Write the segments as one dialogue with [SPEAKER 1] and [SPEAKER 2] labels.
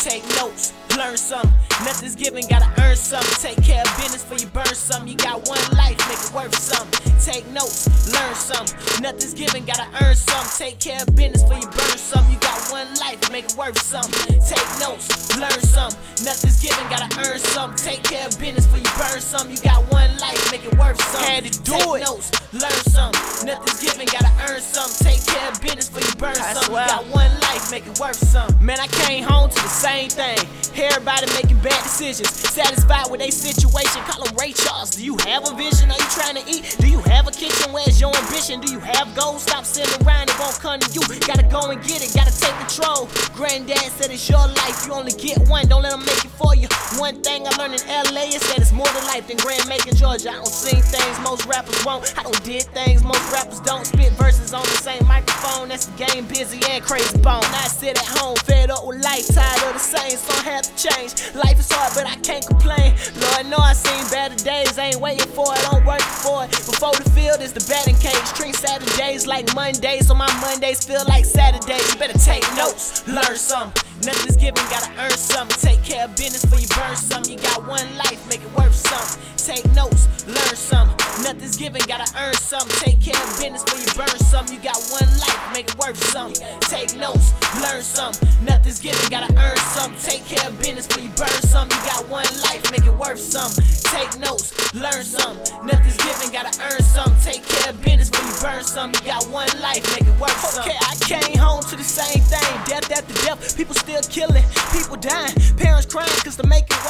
[SPEAKER 1] Take notes, learn some. Nothing's given, gotta earn some. Take care of business for you burn some. You got one life, make it worth some. Take notes, learn some. Nothing's given, gotta earn some. Take care of business for you burn some. You got one life, make it worth some. Take notes, learn some. Nothing's given, gotta earn some. Take care of business for you burn some. You got one life, make it worth some.
[SPEAKER 2] Had to do
[SPEAKER 1] Take
[SPEAKER 2] it.
[SPEAKER 1] notes, learn some. Nothing's given, gotta earn some. Take care of business for you burn
[SPEAKER 2] I
[SPEAKER 1] some. You got one life, make it worth some.
[SPEAKER 2] Man, I came home to the same thing. Everybody making bad decisions. Satisfied with their situation. Call them Ray Charles. Do you have a vision? Are you trying to eat? Do you have a kitchen? Where's your ambition? Do you have goals? Stop sitting around. It won't come to you. Gotta go and get it. Gotta take control. Granddad said it's your life. You only get one. Don't let them make it for you. One thing I learned in LA is that it's more to life than Grand Macon, Georgia. I don't sing things most rappers won't. I don't did things most rappers don't. Spit verses on the same microphone. That's the game Bizzy and Krayzie Bone. I sit at home, fed up with life, tired of the same, so I have to change. Life is hard, but I can't complain. Lord know I seen better days, I ain't waiting for it, I'm working for it. Before the field is the batting cage. Treat Saturdays like Mondays, so my Mondays feel like Saturdays. You better take notes, learn some. Nothing's given, gotta earn some. Take care of business for you burn some. You got one life, make it worth some. Take notes, learn some. Nothing's given, gotta earn some. Take care of business for you burn some. You got one life, make it worth some. Take notes, learn some. Nothing's given, gotta earn some. Take care of business for you burn some. You got one life, make it worth some. Take notes, learn some. Nothing's given, gotta earn some. Take care of business for you burn some. You got one life, make it worth some. Okay, I came home to the same thing. Death after death, people still killing, people dying,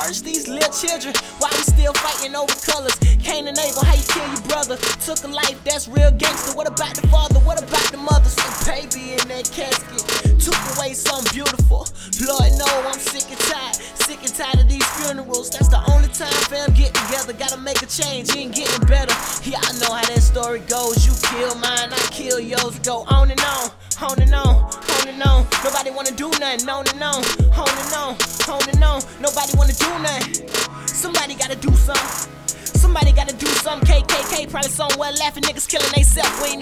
[SPEAKER 2] worse, these little children. Why we still fighting over colors? Cain and Abel, how you kill your brother? Took a life, that's real gangster. What about the father? What about the mother? Some baby in that casket. Took away something beautiful. Lord, no, I'm sick and tired. Sick and tired of these funerals. That's the only time fam get together. Gotta make a change, ain't getting better. Yeah, I know how that story goes. You kill mine, I kill yours. Go on and on, on and on, on and on. Nobody wanna do nothing, on and on, on and on, on and on. Nobody wanna probably somewhere laughing niggas killing. We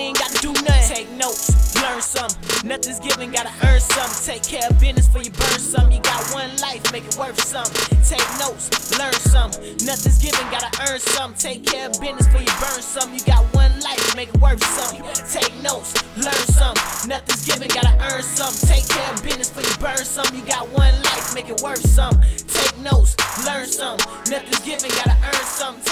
[SPEAKER 2] ain't gotta do nothing. Take notes, learn something. Nothing's given, gotta earn something. Take care of business for you burn some. You got one life, make it worth something. Take notes, learn something. Nothing's given, gotta earn something. Take care of business for you burn some. You got one life, make it worth something. Take notes, learn something. Nothing's given, gotta earn something. Take care of business for you burn some. You got one life, make it worth something. Take notes, learn something. Nothing's given, gotta earn some.